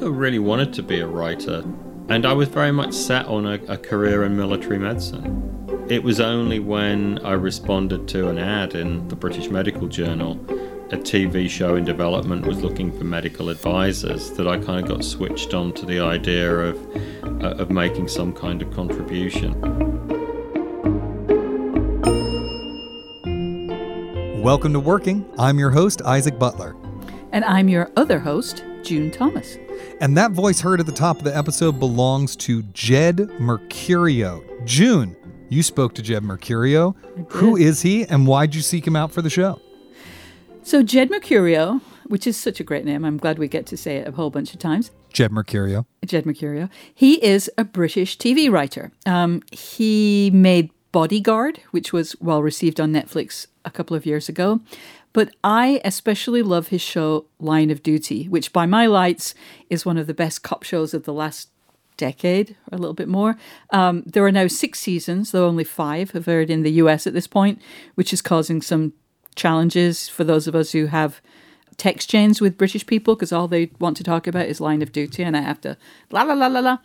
Never really wanted to be a writer, and I was very much set on a, a, career in military medicine. It was only when I responded to an ad in the British Medical Journal, a TV show in development was looking for medical advisors, that I kind of got switched on to the idea of, uh, of making some kind of contribution. Welcome to Working. I'm your host, Isaac Butler. And I'm your other host, June Thomas. And that voice heard at the top of the episode belongs to Jed Mercurio. June, you spoke to Jed Mercurio. Who is he and why'd you seek him out for the show? So, Jed Mercurio, which is such a great name, I'm glad we get to say it a whole bunch of times. Jed Mercurio. Jed Mercurio. He is a British TV writer. Um, he made Bodyguard, which was well received on Netflix a couple of years ago. But I especially love his show Line of Duty, which by my lights is one of the best cop shows of the last decade or a little bit more. Um, there are now six seasons, though only five have aired in the US at this point, which is causing some challenges for those of us who have text chains with British people because all they want to talk about is line of duty, and I have to la la la la la.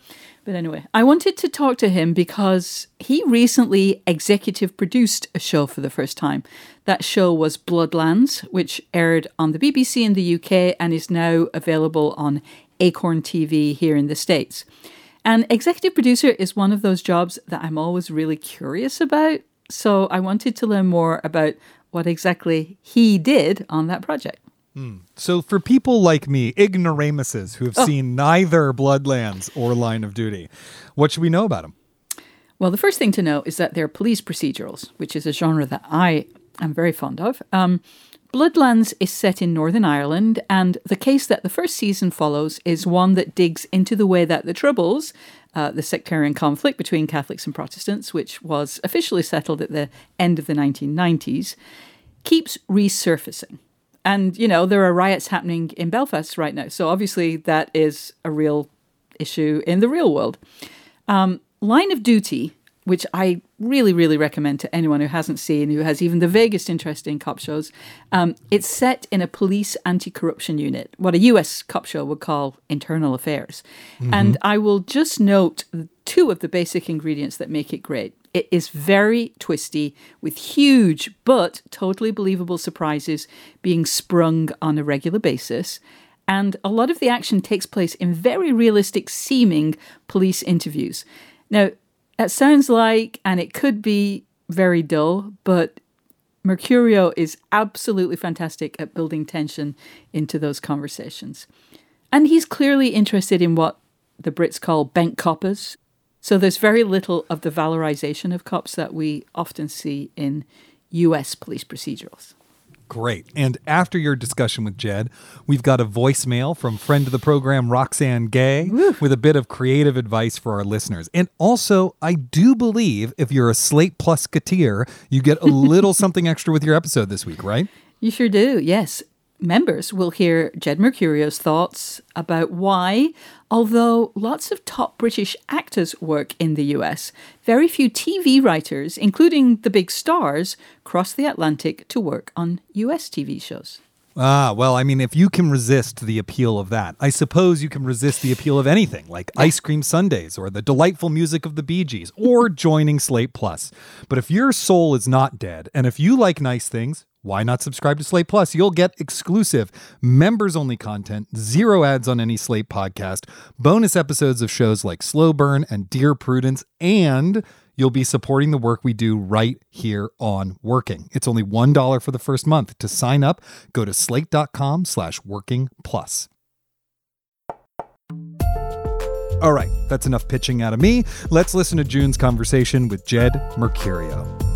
But anyway, I wanted to talk to him because he recently executive produced a show for the first time. That show was Bloodlands, which aired on the BBC in the UK and is now available on Acorn TV here in the States. And executive producer is one of those jobs that I'm always really curious about. So I wanted to learn more about what exactly he did on that project. So, for people like me, ignoramuses who have oh. seen neither Bloodlands or Line of Duty, what should we know about them? Well, the first thing to know is that they're police procedurals, which is a genre that I am very fond of. Um, Bloodlands is set in Northern Ireland, and the case that the first season follows is one that digs into the way that the Troubles, uh, the sectarian conflict between Catholics and Protestants, which was officially settled at the end of the 1990s, keeps resurfacing. And, you know, there are riots happening in Belfast right now. So obviously that is a real issue in the real world. Um, Line of Duty, which I really, really recommend to anyone who hasn't seen, who has even the vaguest interest in cop shows. Um, it's set in a police anti corruption unit, what a US cop show would call internal affairs. Mm-hmm. And I will just note two of the basic ingredients that make it great. It is very twisty with huge but totally believable surprises being sprung on a regular basis. And a lot of the action takes place in very realistic seeming police interviews. Now, that sounds like, and it could be very dull, but Mercurio is absolutely fantastic at building tension into those conversations. And he's clearly interested in what the Brits call bent coppers, so there's very little of the valorization of cops that we often see in US police procedurals. Great. And after your discussion with Jed, we've got a voicemail from friend of the program, Roxane Gay, Woo. with a bit of creative advice for our listeners. And also, I do believe if you're a Slate Plus Katir, you get a little something extra with your episode this week, right? You sure do, yes members will hear Jed Mercurio's thoughts about why, although lots of top British actors work in the US, very few TV writers, including the big stars, cross the Atlantic to work on US TV shows. Ah, well, I mean, if you can resist the appeal of that, I suppose you can resist the appeal of anything like yeah. ice cream sundaes or the delightful music of the Bee Gees or joining Slate Plus. But if your soul is not dead and if you like nice things, why not subscribe to Slate Plus? You'll get exclusive, members only content, zero ads on any Slate podcast, bonus episodes of shows like Slow Burn and Dear Prudence, and you'll be supporting the work we do right here on Working. It's only $1 for the first month. To sign up, go to slate.com slash working plus. All right, that's enough pitching out of me. Let's listen to June's conversation with Jed Mercurio.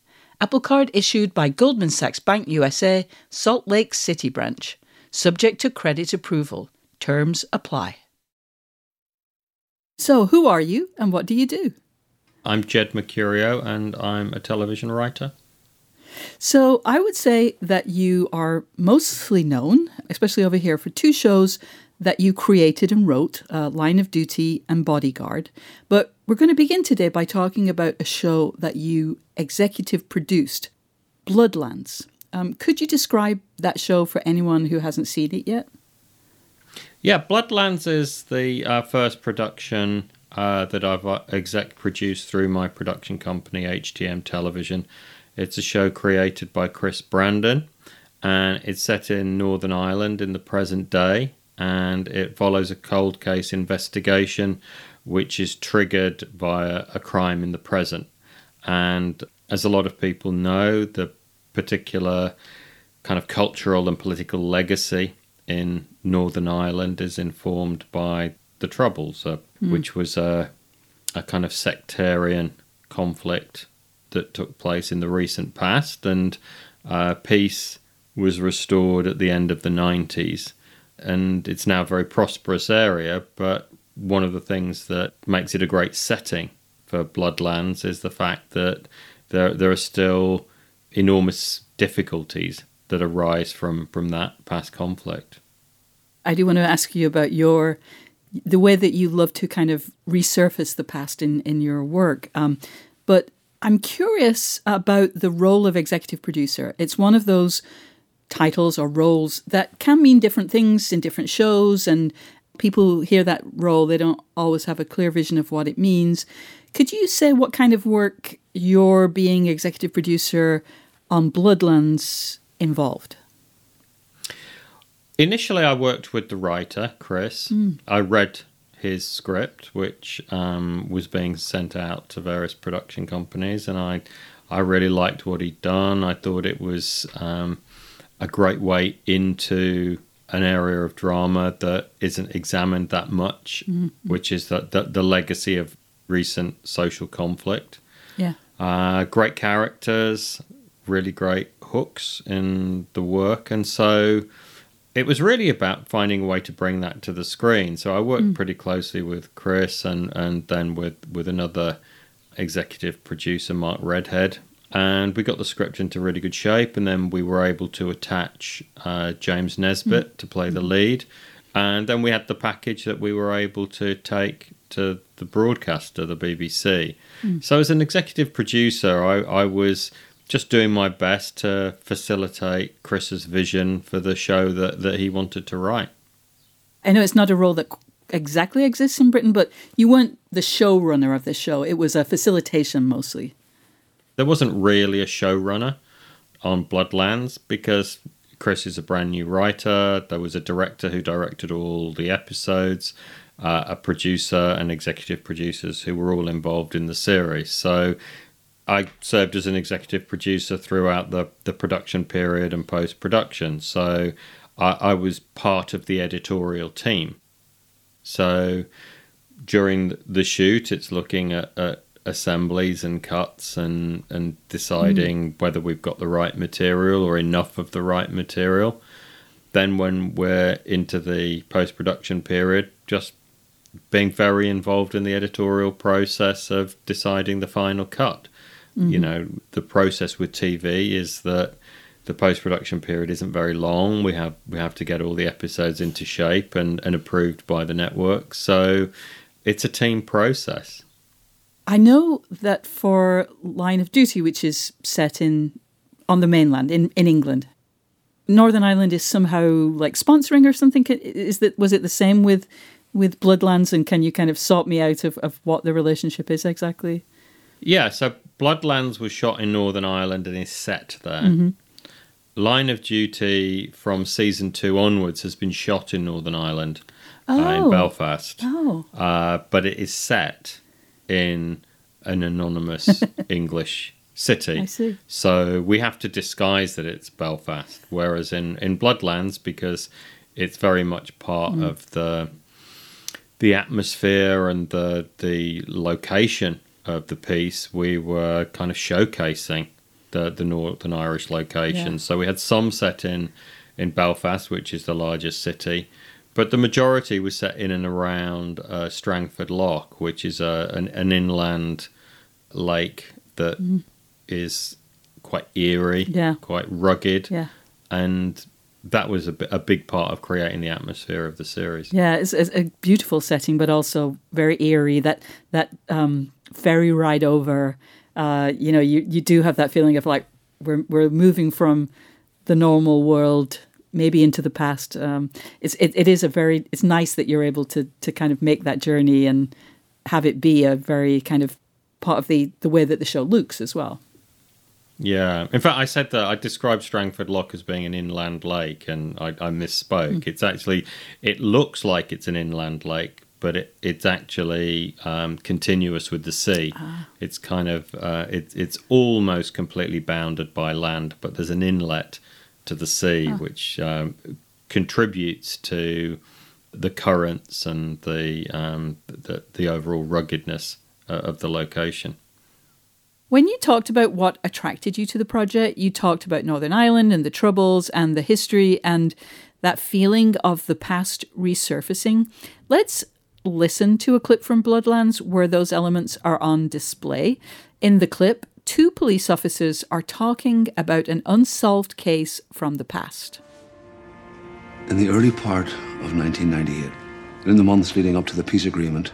Apple Card issued by Goldman Sachs Bank USA, Salt Lake City branch. Subject to credit approval. Terms apply. So, who are you and what do you do? I'm Jed Mercurio and I'm a television writer. So, I would say that you are mostly known, especially over here, for two shows that you created and wrote uh, Line of Duty and Bodyguard. But we're going to begin today by talking about a show that you executive produced, Bloodlands. Um, could you describe that show for anyone who hasn't seen it yet? Yeah, Bloodlands is the uh, first production uh, that I've uh, exec produced through my production company, HTM Television. It's a show created by Chris Brandon, and it's set in Northern Ireland in the present day and it follows a cold case investigation which is triggered by a, a crime in the present. And as a lot of people know, the particular kind of cultural and political legacy in Northern Ireland is informed by the Troubles, uh, mm. which was a, a kind of sectarian conflict that took place in the recent past, and uh, peace was restored at the end of the 90s and it's now a very prosperous area. But one of the things that makes it a great setting for Bloodlands is the fact that there there are still enormous difficulties that arise from from that past conflict. I do want to ask you about your the way that you love to kind of resurface the past in in your work, um, but. I'm curious about the role of executive producer. It's one of those titles or roles that can mean different things in different shows and people hear that role they don't always have a clear vision of what it means. Could you say what kind of work your being executive producer on bloodlands involved? Initially i worked with the writer chris. Mm. i read his script which um, was being sent out to various production companies and i i really liked what he'd done. I thought it was um, a great way into an area of drama that isn't examined that much, mm-hmm. which is the, the, the legacy of recent social conflict. Yeah. Uh, great characters, really great hooks in the work, and so it was really about finding a way to bring that to the screen. So I worked mm. pretty closely with Chris and and then with with another executive producer, Mark Redhead, and we got the script into really good shape. And then we were able to attach uh, James Nesbitt mm. to play the lead, and then we had the package that we were able to take to the broadcaster, the BBC. Mm. So as an executive producer, I, I was just doing my best to facilitate Chris's vision for the show that, that he wanted to write. I know it's not a role that exactly exists in Britain, but you weren't the showrunner of the show. It was a facilitation mostly there wasn't really a showrunner on Bloodlands because Chris is a brand new writer. There was a director who directed all the episodes, uh, a producer, and executive producers who were all involved in the series. So I served as an executive producer throughout the, the production period and post production. So I, I was part of the editorial team. So during the shoot, it's looking at, at assemblies and cuts and and deciding mm. whether we've got the right material or enough of the right material. Then when we're into the post production period, just being very involved in the editorial process of deciding the final cut. Mm-hmm. You know, the process with TV is that the post production period isn't very long. We have we have to get all the episodes into shape and, and approved by the network. So it's a team process. I know that for Line of Duty, which is set in on the mainland in, in England, Northern Ireland is somehow like sponsoring or something. Is that was it the same with with Bloodlands? And can you kind of sort me out of, of what the relationship is exactly? Yeah, so Bloodlands was shot in Northern Ireland and is set there. Mm-hmm. Line of Duty from season two onwards has been shot in Northern Ireland, uh, Oh. in Belfast. Oh. Uh, but it is set in an anonymous English city. I see. So we have to disguise that it's Belfast. Whereas in, in Bloodlands, because it's very much part Mm. of the the atmosphere and the the location of the piece, we were kind of showcasing the the Northern Irish location. Yeah. So we had some set in in Belfast, which is the largest city, but the majority was set in and around uh, Strangford Lough, which is a an, an inland lake that is quite eerie, Yeah. quite rugged, Yeah. and that was a, a big part of creating the atmosphere of the series. Yeah, it's, it's a beautiful setting, but also very eerie. That that um, ferry ride over, uh, you know, you, you do have that feeling of like we're we're moving from the normal world maybe into the past. Um, it's it, it is a very it's nice that you're able to to kind of make that journey and have it be a very kind of part of the the way that the show looks as well. Yeah. In fact, I said that I described Strangford Lough as being an inland lake, and I, I misspoke. It's actually, it looks like it's an inland lake, but it, it's actually um, continuous with the sea. It's kind of, uh, it, it's almost completely bounded by land, but there's an inlet to the sea, which um, contributes to the currents and the, um, the, the overall ruggedness uh, of the location. When you talked about what attracted you to the project, you talked about Northern Ireland and the troubles and the history and that feeling of the past resurfacing. Let's listen to a clip from Bloodlands where those elements are on display. In the clip, two police officers are talking about an unsolved case from the past. In the early part of 1998, in the months leading up to the peace agreement,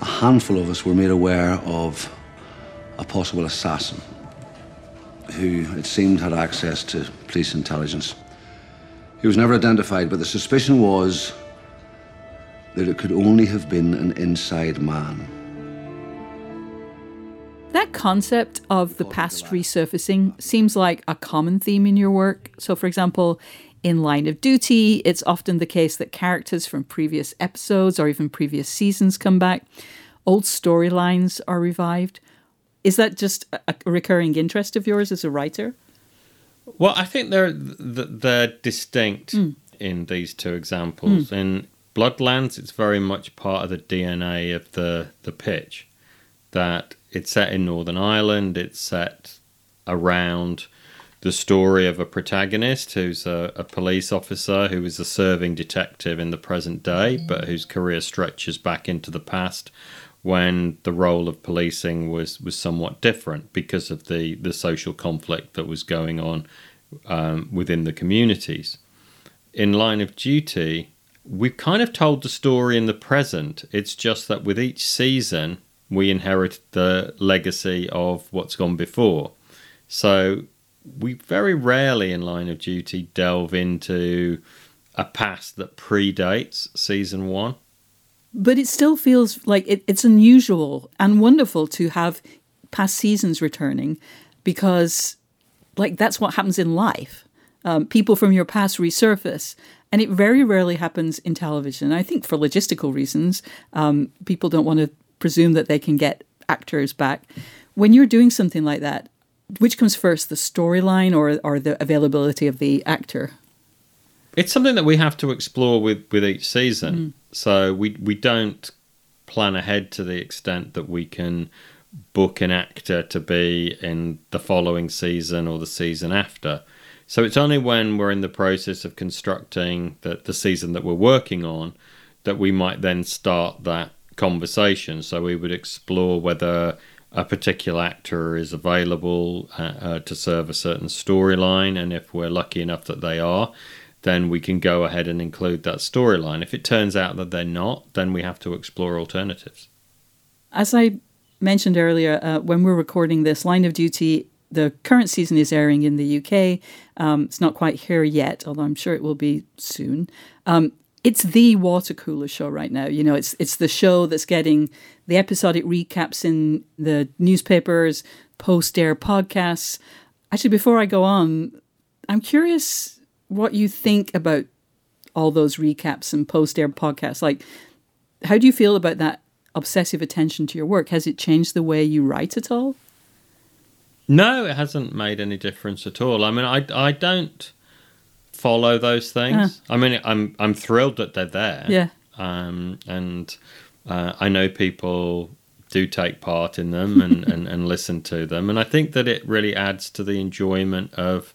a handful of us were made aware of a possible assassin who, it seemed, had access to police intelligence. He was never identified, but the suspicion was that it could only have been an inside man. That concept of the past resurfacing seems like a common theme in your work. So, for example, in Line of Duty, it's often the case that characters from previous episodes or even previous seasons come back. Old storylines are revived. Is that just a recurring interest of yours as a writer? Well, I think they're they're distinct hmm. in these two examples. Hmm. In Bloodlands, it's very much part of the DNA of the the pitch that it's set in Northern Ireland. It's set around the story of a protagonist who's a, a police officer who is a serving detective in the present day, but whose career stretches back into the past when the role of policing was, was somewhat different because of the, the social conflict that was going on um, within the communities. In Line of Duty, we've kind of told the story in the present. It's just that with each season, we inherit the legacy of what's gone before. So we very rarely in Line of Duty delve into a past that predates season one. But it still feels like it, it's unusual and wonderful to have past seasons returning because, like, that's what happens in life. Um, people from your past resurface, and it very rarely happens in television. I think for logistical reasons, um, people don't want to presume that they can get actors back. When you're doing something like that, which comes first, the storyline or, or the availability of the actor? It's something that we have to explore with, with each season. Mm. So we we don't plan ahead to the extent that we can book an actor to be in the following season or the season after. So it's only when we're in the process of constructing the, the season that we're working on that we might then start that conversation. So we would explore whether a particular actor is available uh, uh, to serve a certain storyline, and if we're lucky enough that they are, then we can go ahead and include that storyline. If it turns out that they're not, then we have to explore alternatives. As I mentioned earlier, uh, when we're recording this, Line of Duty, the current season is airing in the UK. Um, it's not quite here yet, although I'm sure it will be soon. Um, it's the water cooler show right now. You know, it's it's the show that's getting the episodic recaps in the newspapers, post air podcasts. Actually, before I go on, I'm curious what you think about all those recaps and post air podcasts. Like, how do you feel about that obsessive attention to your work? Has it changed the way you write at all? No, it hasn't made any difference at all. I mean, I, I don't follow those things. I mean, I'm I'm thrilled that they're there. Yeah. Um, and uh, I know people do take part in them and, and, and listen to them, and I think that it really adds to the enjoyment of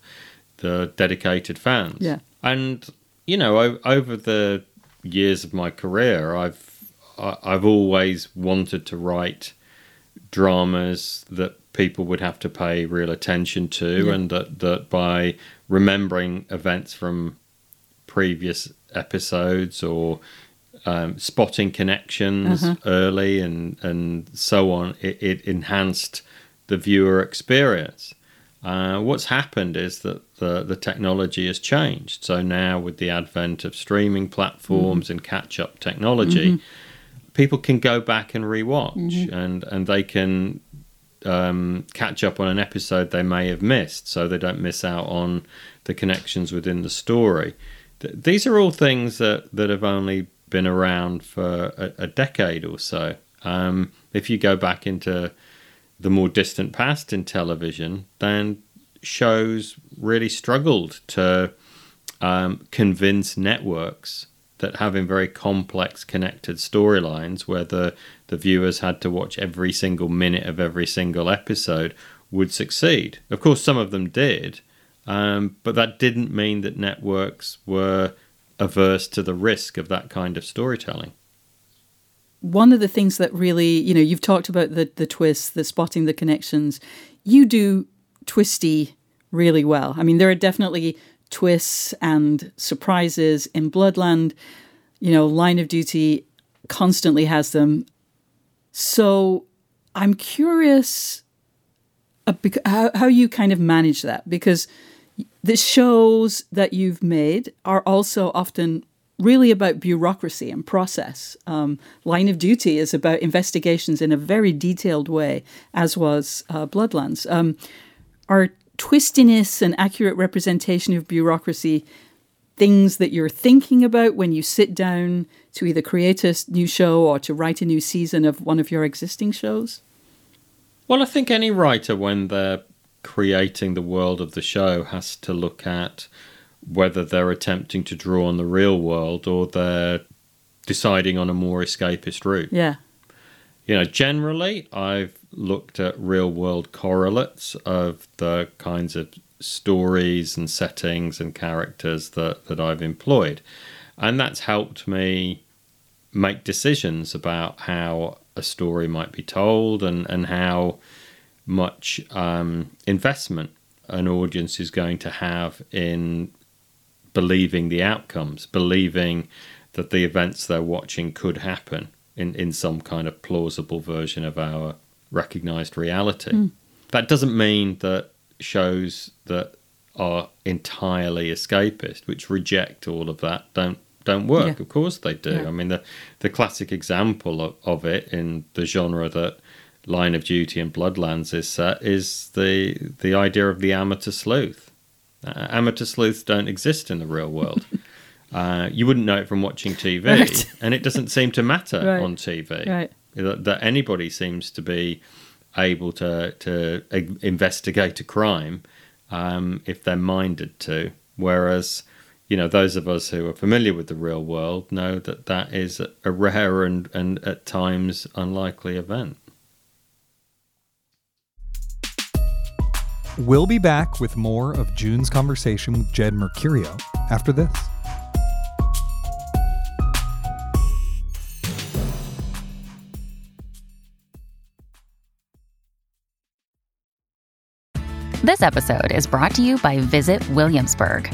the dedicated fans. Yeah. And you know, o- over the years of my career, I've I- I've always wanted to write dramas that people would have to pay real attention to, Yeah. and that that by remembering events from previous episodes or um, spotting connections early and and so on, it, it enhanced the viewer experience. Uh, what's happened is that the, the technology has changed. So now, with the advent of streaming platforms and catch up technology, people can go back and rewatch and, and they can um, catch up on an episode they may have missed so they don't miss out on the connections within the story. Th- these are all things that, that have only been around for a, a decade or so. Um, if you go back into the more distant past in television, then shows really struggled to um, convince networks that having very complex connected storylines where the, the viewers had to watch every single minute of every single episode would succeed. Of course, some of them did, um, but that didn't mean that networks were averse to the risk of that kind of storytelling. one of the things that really, you know, you've talked about the the twists, the spotting the connections. You do twisty really well. I mean, there are definitely twists and surprises in Bloodland. You know, Line of Duty constantly has them. So I'm curious uh, how, how you kind of manage that because the shows that you've made are also often really about bureaucracy and process. Um, Line of Duty is about investigations in a very detailed way, as was uh, Bloodlands. Um, are twistiness and accurate representation of bureaucracy things that you're thinking about when you sit down to either create a new show or to write a new season of one of your existing shows? Well, I think any writer, when they're creating the world of the show, has to look at whether they're attempting to draw on the real world or they're deciding on a more escapist route. Yeah. You know, generally, I've looked at real world correlates of the kinds of stories and settings and characters that, that I've employed. And that's helped me make decisions about how a story might be told and, and how much um, investment an audience is going to have in believing the outcomes, believing that the events they're watching could happen in, in some kind of plausible version of our recognized reality. That doesn't mean that shows that are entirely escapist, which reject all of that, don't don't work. Yeah. Of course they do. Yeah. I mean the the classic example of, of it in the genre that Line of Duty and Bloodlands is set is the the idea of the amateur sleuth. Uh, amateur sleuths don't exist in the real world. uh, you wouldn't know it from watching TV, Right. and it doesn't seem to matter Right. on TV Right. that, that anybody seems to be able to to investigate a crime um, if they're minded to. Whereas, you know, those of us who are familiar with the real world know that that is a rare and, and at times unlikely event. We'll be back with more of June's conversation with Jed Mercurio after this. This episode is brought to you by Visit Williamsburg.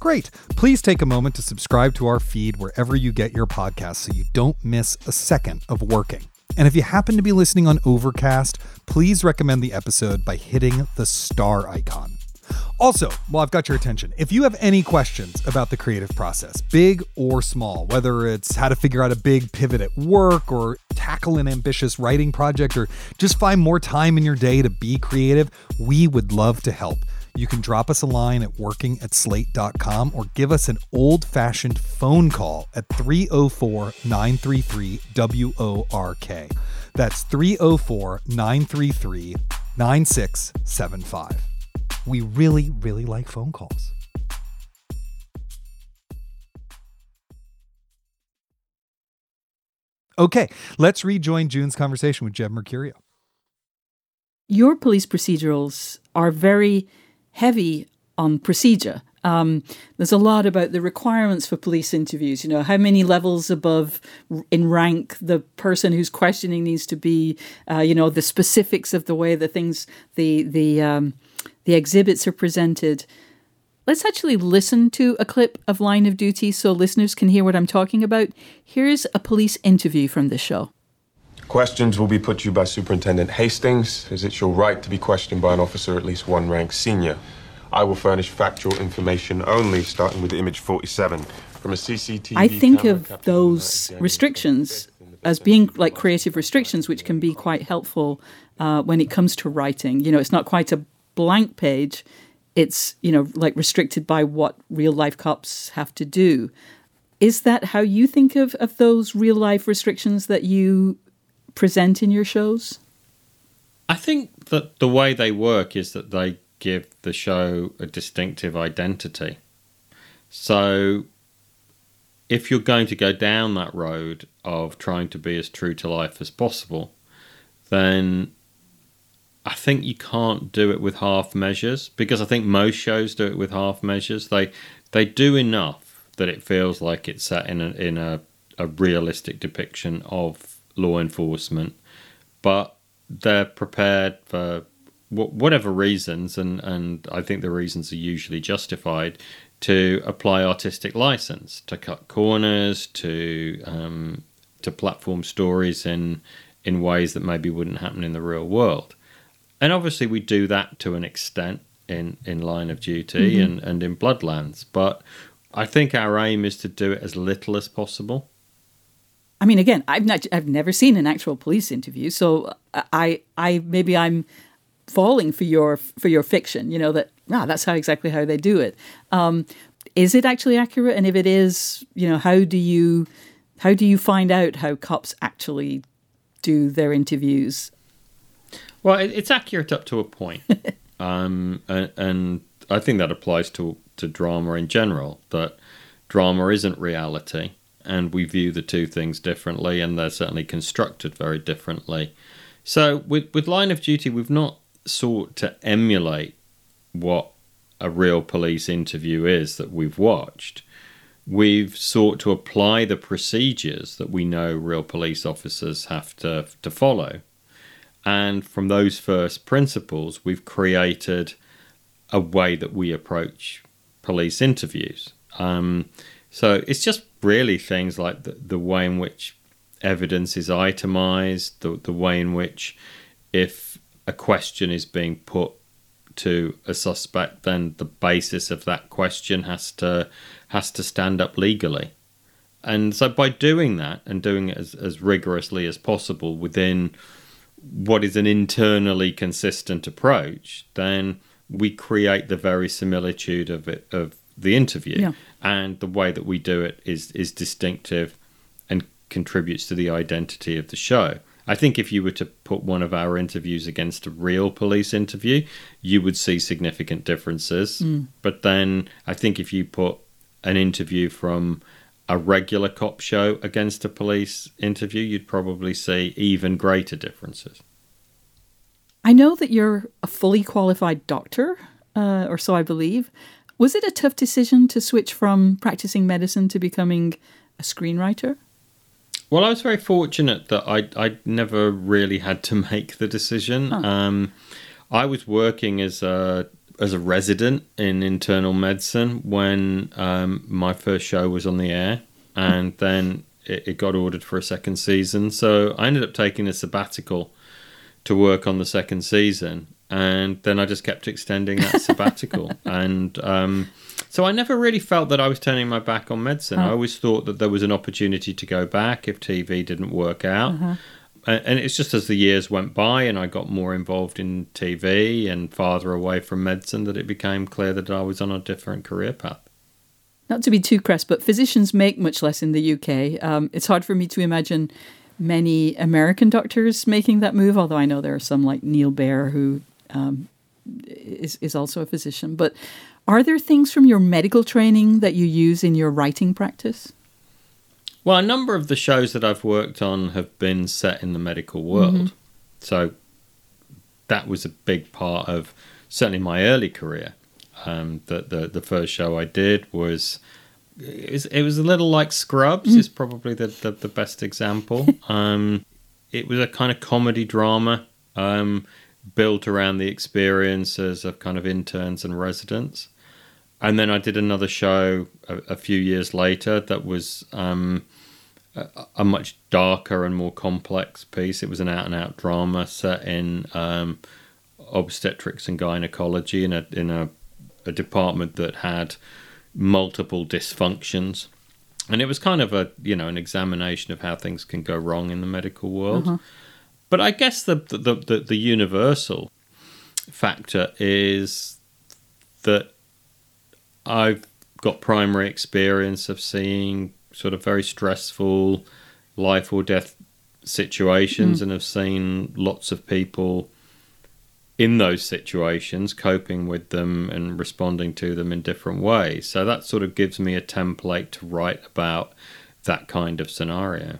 Great. Please take a moment to subscribe to our feed wherever you get your podcasts so you don't miss a second of working. And if you happen to be listening on Overcast, please recommend the episode by hitting the star icon. Also, while I've got your attention, if you have any questions about the creative process, big or small, whether it's how to figure out a big pivot at work or tackle an ambitious writing project or just find more time in your day to be creative, we would love to help. You can drop us a line at working at slate.com or give us an old fashioned phone call at 304 933 WORK. That's 304 933 9675. We really, really like phone calls. Okay, let's rejoin June's conversation with Jed Mercurio. Your police procedurals are very heavy on procedure. Um, there's a lot about the requirements for police interviews. You know, how many levels above in rank the person who's questioning needs to be. Uh, you know, the specifics of the way the things, the the um, the exhibits are presented. Let's actually listen to a clip of Line of Duty so listeners can hear what I'm talking about. Here's a police interview from the show. Questions will be put to you by Superintendent Hastings, as it's your right to be questioned by an officer at least one rank senior. I will furnish factual information only, starting with image 47 from a CCTV. I think of those restrictions as being like creative restrictions, which can be quite helpful uh, when it comes to writing. You know, it's not quite a blank page; it's you know like restricted by what real life cops have to do. Is that how you think of, of those real life restrictions that you present in your shows? I think that the way they work is that they give the show a distinctive identity. So if you're going to go down that road of trying to be as true to life as possible, then I think you can't do it with half measures because I think most shows do it with half measures. They they do enough that it feels like it's set in a, in a, a realistic depiction of law enforcement, but they're prepared for whatever reasons, and, and I think the reasons are usually justified, to apply artistic license, to cut corners, to um, to platform stories in in ways that maybe wouldn't happen in the real world. And obviously, we do that to an extent in, in Line of Duty mm-hmm. and, and in Bloodlands. But I think our aim is to do it as little as possible. I mean, again, I've not, I've never seen an actual police interview, so I, I maybe I'm falling for your for your fiction. You know that ah, that's how exactly how they do it. Um, is it actually accurate? And if it is, you know, how do you how do you find out how cops actually do their interviews? Well, it's accurate up to a point, um, and, and I think that applies to to drama in general. That drama isn't reality, and we view the two things differently, and they're certainly constructed very differently. So, with with Line of Duty, we've not sought to emulate what a real police interview is that we've watched. We've sought to apply the procedures that we know real police officers have to, to follow. And from those first principles, we've created a way that we approach police interviews. Um, so it's just really things like the, the way in which evidence is itemized, the, the way in which if a question is being put to a suspect, then the basis of that question has to has to stand up legally. And so by doing that and doing it as, as rigorously as possible within what is an internally consistent approach, then we create the verisimilitude of it of the interview. Yeah. And the way that we do it is is distinctive and contributes to the identity of the show. I think if you were to put one of our interviews against a real police interview, you would see significant differences. Mm. But then I think if you put an interview from a regular cop show against a police interview, you'd probably see even greater differences. I know that you're a fully qualified doctor, uh, or so I believe. Was it a tough decision to switch from practicing medicine to becoming a screenwriter? Well, I was very fortunate that I I never really had to make the decision. Um, I was working as a as a resident in internal medicine when um, my first show was on the air, and then it, it got ordered for a second season. So I ended up taking a sabbatical to work on the second season, and then I just kept extending that sabbatical. and um, so I never really felt that I was turning my back on medicine. I always thought that there was an opportunity to go back if TV didn't work out. A- And it's just as the years went by and I got more involved in TV and farther away from medicine that it became clear that I was on a different career path. Not to be too crass, but physicians make much less in the UK. Um, it's hard for me to imagine many American doctors making that move, although I know there are some like Neil Baer who um, is, is also a physician. But are there things from your medical training that you use in your writing practice? Well, a number of the shows that I've worked on have been set in the medical world. So that was a big part of certainly my early career. Um, the, the the first show I did was it was, it was a little like Scrubs is probably the, the, the best example. um, it was a kind of comedy drama um, built around the experiences of kind of interns and residents. And then I did another show a, a few years later that was um, a, a much darker and more complex piece. It was an out and out drama set in um, obstetrics and gynecology in a in a, a department that had multiple dysfunctions. And it was kind of a you know an examination of how things can go wrong in the medical world. But I guess the the, the the universal factor is that I've got primary experience of seeing sort of very stressful life or death situations hmm. and have seen lots of people in those situations coping with them and responding to them in different ways. So that sort of gives me a template to write about that kind of scenario.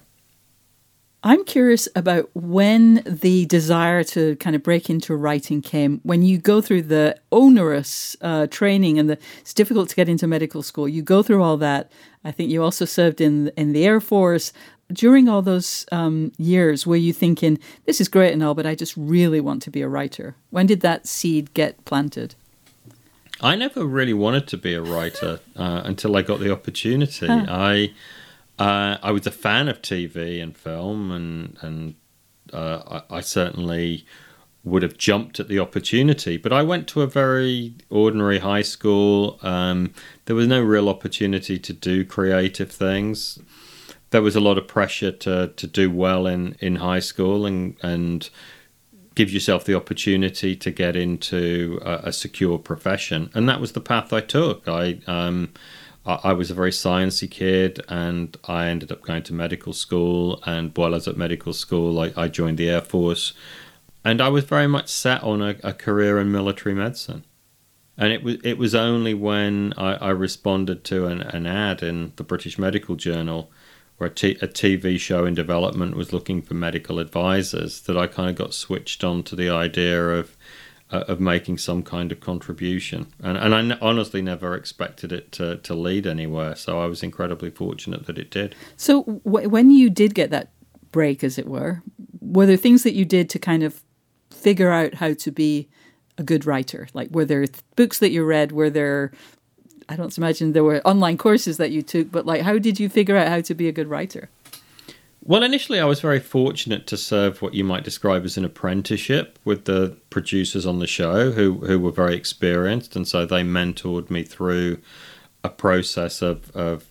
I'm curious about when the desire to kind of break into writing came. When you go through the onerous uh, training and the, it's difficult to get into medical school, you go through all that. I think you also served in in the Air Force. During all those um, years, were you thinking, "This is great and all, but I just really want to be a writer"? When did that seed get planted? I never really wanted to be a writer uh, until I got the opportunity. I uh, I was a fan of TV and film, and and uh, I, I certainly would have jumped at the opportunity. But I went to a very ordinary high school. Um, there was no real opportunity to do creative things. There was a lot of pressure to to do well in in high school and and give yourself the opportunity to get into a, a secure profession, and that was the path I took. I um, I, was a very sciencey kid, and I ended up going to medical school. And while I was at medical school, I, I joined the Air Force, and I was very much set on a, a career in military medicine. And it was it was only when I, I responded to an, an ad in the British Medical Journal where a, t- a TV show in development was looking for medical advisors that I kind of got switched on to the idea of uh, of making some kind of contribution. And and I n- honestly never expected it to, to lead anywhere. So I was incredibly fortunate that it did. So w- when you did get that break, as it were, were there things that you did to kind of figure out how to be a good writer? Like, were there th- books that you read? Were there, I don't imagine there were online courses that you took, but like, how did you figure out how to be a good writer? Well, initially, I was very fortunate to serve what you might describe as an apprenticeship with the producers on the show, who who were very experienced, and so they mentored me through a process of of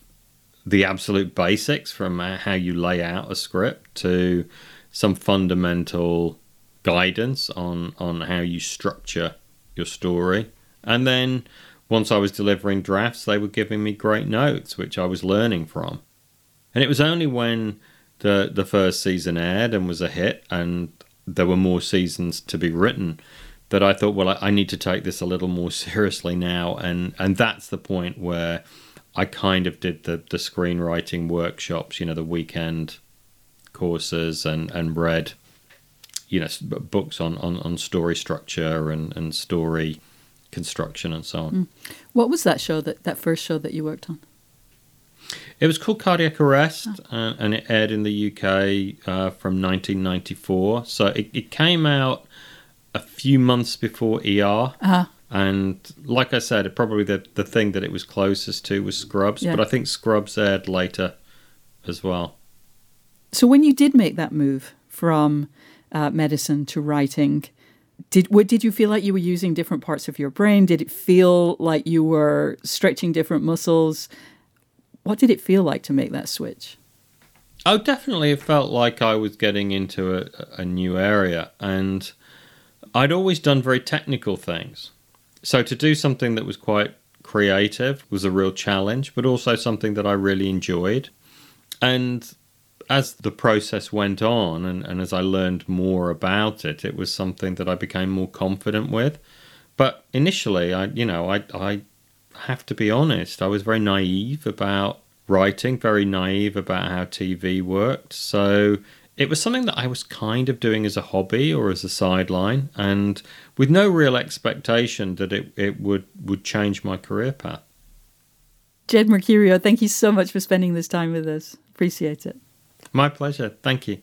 the absolute basics, from uh, how you lay out a script to some fundamental guidance on on how you structure your story, and then once I was delivering drafts, they were giving me great notes, which I was learning from. And it was only when the the first season aired and was a hit, and there were more seasons to be written, that I thought, well, I, I need to take this a little more seriously now, and and that's the point where I kind of did the the screenwriting workshops, you know, the weekend courses, and and read, you know, books on on, on story structure and and story construction and so on. Mm. What was that show that that first show that you worked on? It was called Cardiac Arrest, uh, and it aired in the UK uh, from 1994. So it, it came out a few months before ER, And like I said, probably the, the thing that it was closest to was Scrubs, Yeah. but I think Scrubs aired later as well. So when you did make that move from uh, medicine to writing, did what did you feel like you were using different parts of your brain? Did it feel like you were stretching different muscles? What did it feel like to make that switch? Oh, definitely. It felt like I was getting into a, a new area, and I'd always done very technical things. So to do something that was quite creative was a real challenge, but also something that I really enjoyed. And as the process went on, and, and as I learned more about it, it was something that I became more confident with. But initially, I, you know, I, I have to be honest, I was very naive about writing, very naive about how TV worked. So it was something that I was kind of doing as a hobby or as a sideline, and with no real expectation that it, it would, would change my career path. Jed Mercurio, thank you so much for spending this time with us. Appreciate it. My pleasure. Thank you.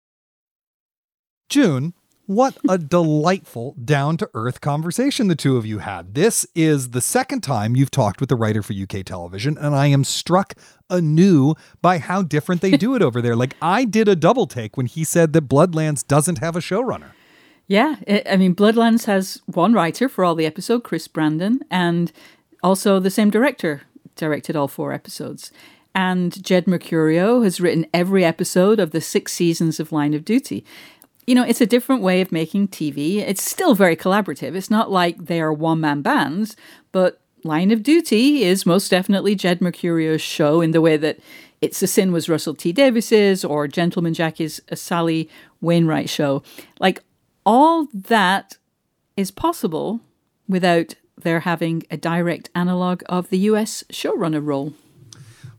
June, what a delightful, down to earth conversation the two of you had. This is the second time you've talked with the writer for UK television, and I am struck anew by how different they do it over there. Like, I did a double take when he said that Bloodlands doesn't have a showrunner. Yeah, I I mean, Bloodlands has one writer for all the episode, Chris Brandon, and also the same director directed all four episodes. And Jed Mercurio has written every episode of the six seasons of Line of Duty. You know, it's a different way of making TV. It's still very collaborative. It's not like they are one man bands, but Line of Duty is most definitely Jed Mercurio's show in the way that It's a Sin was Russell T Davies's or Gentleman Jack is a Sally Wainwright show. Like all that is possible without there having a direct analog of the US showrunner role.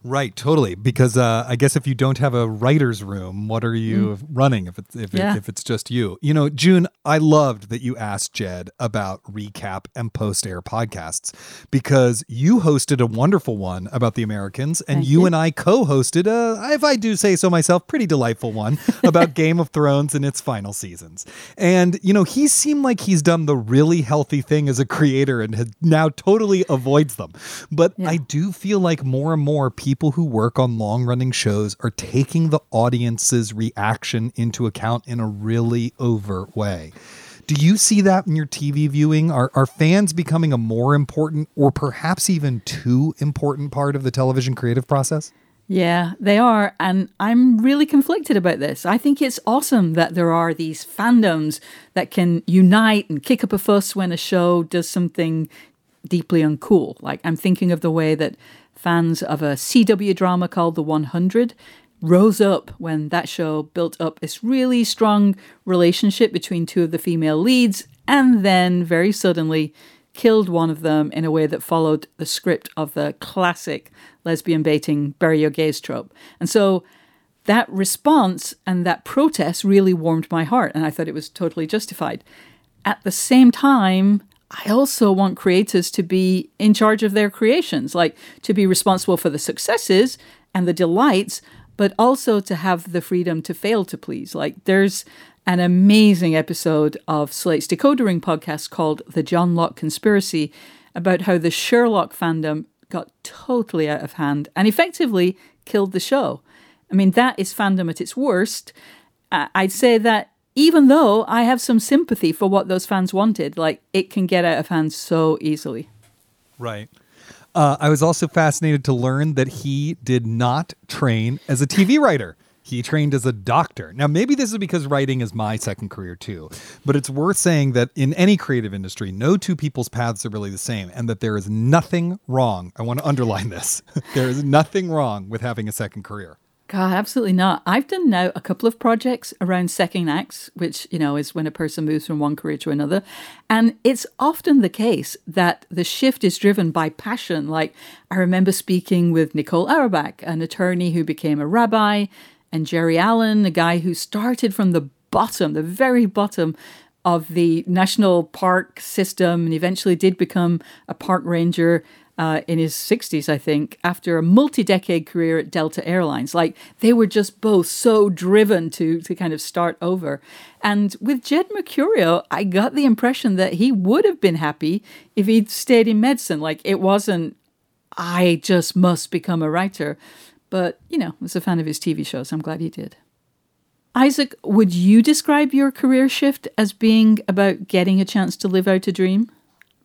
Right, totally. Because uh, I guess if you don't have a writer's room, what are you running if it's if, it- if it's just you? You know, June, I loved that you asked Jed about recap and post air podcasts because you hosted a wonderful one about the Americans, and you, and I co-hosted a, if I do say so myself, pretty delightful one about Game of Thrones and its final seasons. And you know, he seemed like he's done the really healthy thing as a creator and had now totally avoids them. But I do feel like more and more people who work on long running shows are taking the audience's reaction into account in a really overt way. Do you see that in your TV viewing? Are, are fans becoming a more important or perhaps even too important part of the television creative process? Yeah, they are. And I'm really conflicted about this. I think it's awesome that there are these fandoms that can unite and kick up a fuss when a show does something deeply uncool. Like, I'm thinking of the way that fans of a CW drama called The 100 rose up when that show built up this really strong relationship between two of the female leads and then very suddenly killed one of them in a way that followed the script of the classic lesbian baiting bury your gays trope. And so that response and that protest really warmed my heart, and I thought it was totally justified. At the same time, I also want creators to be in charge of their creations, like to be responsible for the successes and the delights, but also to have the freedom to fail to please. Like there's an amazing episode of Slate's Decoder Ring podcast called The Johnlock Conspiracy about how the Sherlock fandom got totally out of hand and effectively killed the show. I mean, that is fandom at its worst. I'd say that even though I have some sympathy for what those fans wanted, like it can get out of hand so easily. Right. Uh, I was also fascinated to learn that he did not train as a TV writer. He trained as a doctor. Now, maybe this is because writing is my second career too, but it's worth saying that in any creative industry, no two people's paths are really the same, and that there is nothing wrong. I want to underline this there is nothing wrong with having a second career. God, absolutely not. I've done now a couple of projects around second acts, which, you know, is when a person moves from one career to another. And it's often the case that the shift is driven by passion. Like, I remember speaking with Nicole Auerbach, an attorney who became a rabbi, and Jerry Allen, a guy who started from the bottom, the very bottom of the national park system and eventually did become a park ranger uh, in his 60s, I think, after a multi decade career at Delta Airlines. Like they were just both so driven to, to kind of start over. And with Jed Mercurio, I got the impression that he would have been happy if he'd stayed in medicine. Like it wasn't, I just must become a writer. But, you know, I was a fan of his TV shows. I'm glad he did. Isaac, would you describe your career shift as being about getting a chance to live out a dream?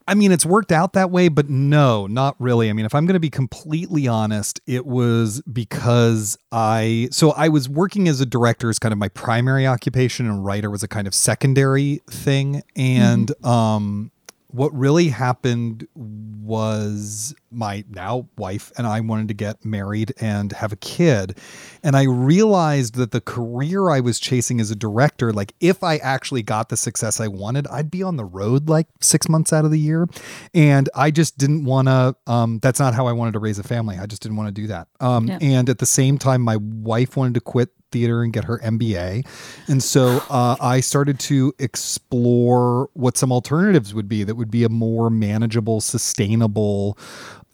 I mean, it's worked out that way, but no, not really. I mean, if I'm going to be completely honest, it was because I, so I was working as a director as kind of my primary occupation, and writer was a kind of secondary thing. And, mm-hmm. um, what really happened was my now wife and I wanted to get married and have a kid. And I realized that the career I was chasing as a director, like if I actually got the success I wanted, I'd be on the road like six months out of the year. And I just didn't want to, um, that's not how I wanted to raise a family. I just didn't want to do that. Um, yeah. And at the same time, my wife wanted to quit theater and get her MBA. And so uh, I started to explore what some alternatives would be that would be a more manageable, sustainable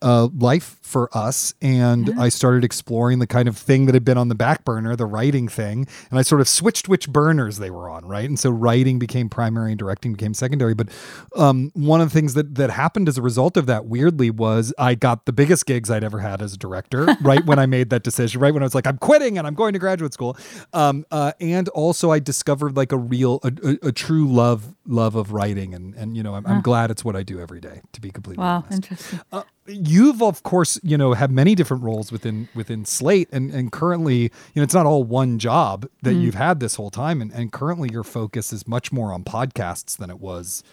uh, life for us. And yeah. I started exploring the kind of thing that had been on the back burner, the writing thing. And I sort of switched which burners they were on, right? And so writing became primary and directing became secondary. But um, one of the things that, that happened as a result of that, weirdly, was I got the biggest gigs I'd ever had as a director, right when I made that decision, right when I was like, I'm quitting and I'm going to graduate school. Um, uh, and also I discovered like a real, a, a, a, true love, love of writing. And, and you know, I'm, huh. I'm, glad it's what I do every day, to be completely wow, honest. interesting. Uh, you've of course you know have many different roles within within slate and and currently you know it's not all one job that mm. you've had this whole time and, and currently your focus is much more on podcasts than it was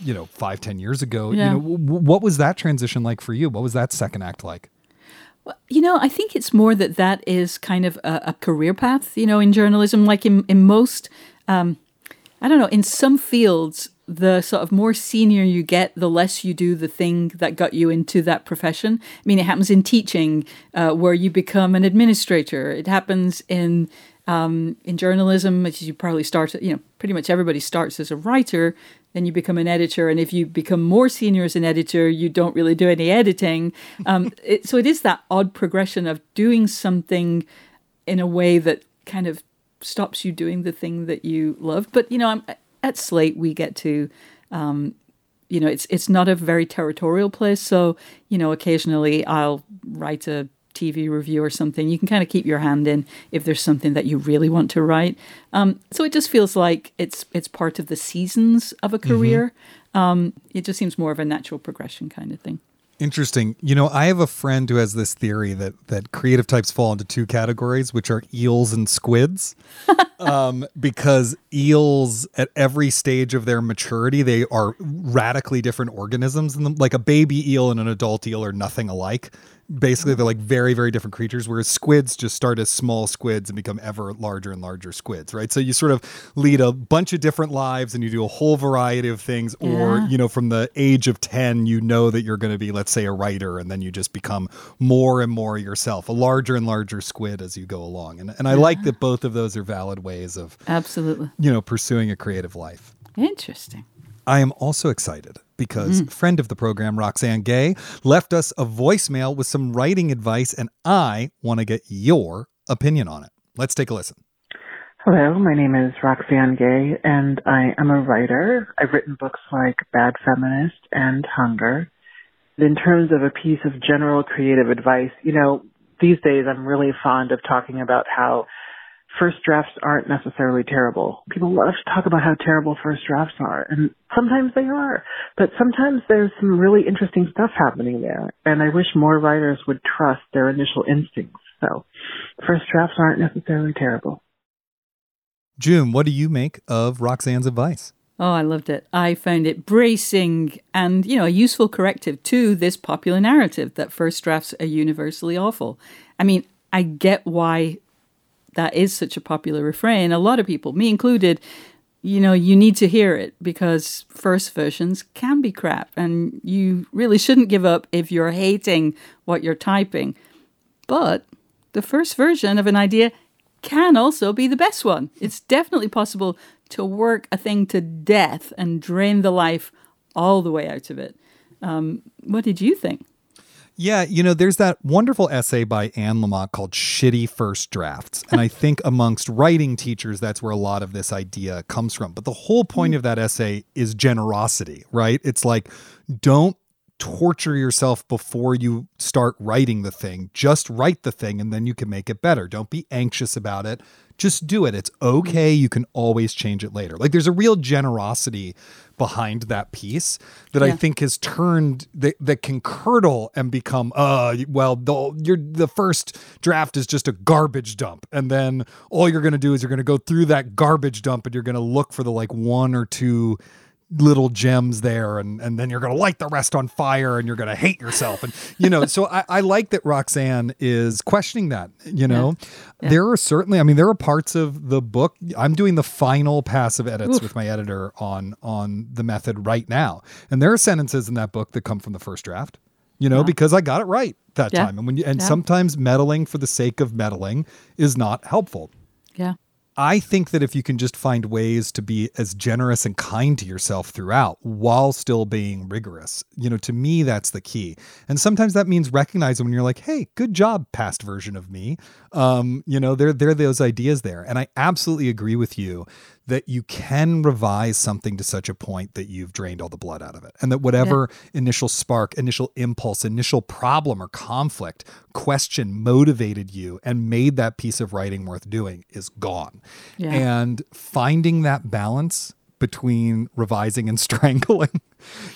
you know five ten years ago yeah. you know w- what was that transition like for you what was that second act like well, you know, I think it's more that that is kind of a, a career path, you know, in journalism. Like in, in most, um, I don't know, in some fields, the sort of more senior you get, the less you do the thing that got you into that profession. I mean, it happens in teaching, uh, where you become an administrator. It happens in um, in journalism, as you probably start. You know, pretty much everybody starts as a writer, then you become an editor, and if you become more senior as an editor, you don't really do any editing. Um, it, so it is that odd progression of doing something in a way that kind of stops you doing the thing that you love. But you know, I'm at Slate we get to um, you know it's it's not a very territorial place. So you know occasionally I'll write a TV review or something. You can kind of keep your hand in if there's something that you really want to write. Um, so it just feels like it's it's part of the seasons of a career. Mm-hmm. um, it just seems more of a natural progression kind of thing Interesting. You know, I have a friend who has this theory that that creative types fall into two categories, which are eels and squids. um, because eels, at every stage of their maturity, they are radically different organisms. And like a baby eel and an adult eel are nothing alike basically they're like very very different creatures whereas squids just start as small squids and become ever larger and larger squids right? So you sort of lead a bunch of different lives and you do a whole variety of things yeah. or you know from the age of 10 you know that you're going to be let's say a writer and then you just become more and more yourself a larger and larger squid as you go along. And, and i yeah. like that both of those are valid ways of absolutely. you know pursuing a creative life. Interesting. I am also excited because mm. friend of the program, Roxane Gay, left us a voicemail with some writing advice, and I want to get your opinion on it. Let's take a listen. Hello, my name is Roxane Gay, and I am a writer. I've written books like Bad Feminist and Hunger. In terms of a piece of general creative advice, you know, these days I'm really fond of talking about how first drafts aren't necessarily terrible. People love to talk about how terrible first drafts are, and sometimes they are, but sometimes there's some really interesting stuff happening there, and I wish more writers would trust their initial instincts. So, first drafts aren't necessarily terrible. June, what do you make of Roxane's advice? Oh, I loved it. I found it bracing and, you know, a useful corrective to this popular narrative that first drafts are universally awful. I mean, I get why that is such a popular refrain. A lot of people, me included, you know, you need to hear it because first versions can be crap and you really shouldn't give up if you're hating what you're typing. But the first version of an idea can also be the best one. It's definitely possible to work a thing to death and drain the life all the way out of it. Um, what did you think? Yeah, you know, there's that wonderful essay by Anne Lamott called Shitty First Drafts. And I think amongst writing teachers, that's where a lot of this idea comes from. But the whole point of that essay is generosity, right? It's like, don't torture yourself before you start writing the thing. Just write the thing and then you can make it better. Don't be anxious about it. Just do it. It's mm-hmm. okay. You can always change it later. Like there's a real generosity behind that piece that yeah. I think has turned that, that can curdle and become uh well the you're the first draft is just a garbage dump and then all you're going to do is you're going to go through that garbage dump and you're going to look for the like one or two little gems there and and then you're gonna light the rest on fire and you're gonna hate yourself and you know so I, I like that Roxane is questioning that you know yeah. Yeah. there are certainly i mean there are parts of the book i'm doing the final passive edits Oof. with my editor on on the method right now and there are sentences in that book that come from the first draft you know yeah. because i got it right that time and when you and sometimes meddling for the sake of meddling is not helpful yeah I think that if you can just find ways to be as generous and kind to yourself throughout while still being rigorous, you know, to me, that's the key. And sometimes that means recognizing when you're like, hey, good job, past version of me. Um, you know, there, there are those ideas there. And I absolutely agree with you that you can revise something to such a point that you've drained all the blood out of it. And that whatever yeah. initial spark, initial impulse, initial problem or conflict, question motivated you and made that piece of writing worth doing is gone. Yeah. And finding that balance between revising and strangling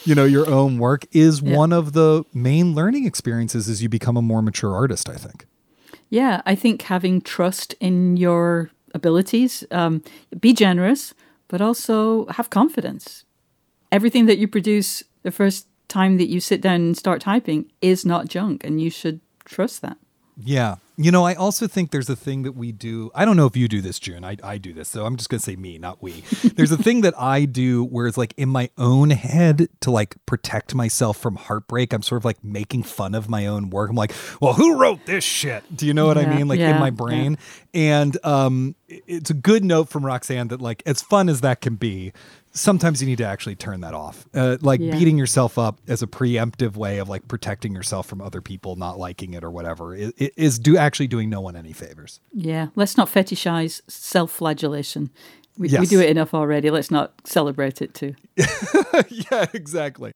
you know your own work is yeah. one of the main learning experiences as you become a more mature artist i think yeah i think having trust in your abilities. Um, be generous, but also have confidence. Everything that you produce the first time that you sit down and start typing is not junk, and you should trust that. Yeah. You know, I also think there's a thing that we do. I don't know if you do this, June. I, I do this. So I'm just going to say me, not we. there's a thing that I do where it's like in my own head to like protect myself from heartbreak. I'm sort of like making fun of my own work. I'm like, well, who wrote this shit? Do you know what yeah, I mean? Like yeah, in my brain. Yeah. And um, it's a good note from Roxane that like as fun as that can be, sometimes you need to actually turn that off. Uh, like yeah. beating yourself up as a preemptive way of like protecting yourself from other people not liking it or whatever is, is do actually doing no one any favors. Yeah, let's not fetishize self-flagellation. We, yes. we do it enough already. Let's not celebrate it too. yeah, exactly.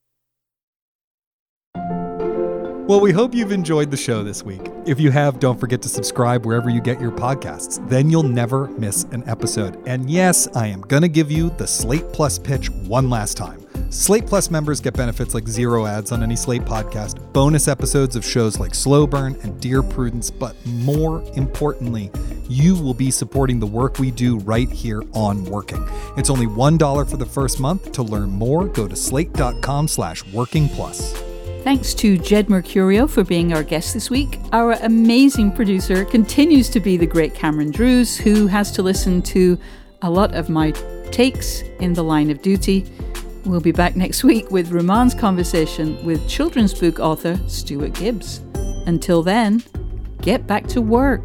Well, we hope you've enjoyed the show this week. If you have, don't forget to subscribe wherever you get your podcasts. Then you'll never miss an episode. And yes, I am going to give you the Slate Plus pitch one last time. Slate Plus members get benefits like zero ads on any Slate podcast, bonus episodes of shows like Slow Burn and Dear Prudence, but more importantly, you will be supporting the work we do right here on Working. It's only $1 for the first month. To learn more, go to slate.com slash working plus. Thanks to Jed Mercurio for being our guest this week. Our amazing producer continues to be the great Cameron Drews, who has to listen to a lot of my takes in the line of duty. We'll be back next week with Roman's conversation with children's book author Stuart Gibbs. Until then, get back to work.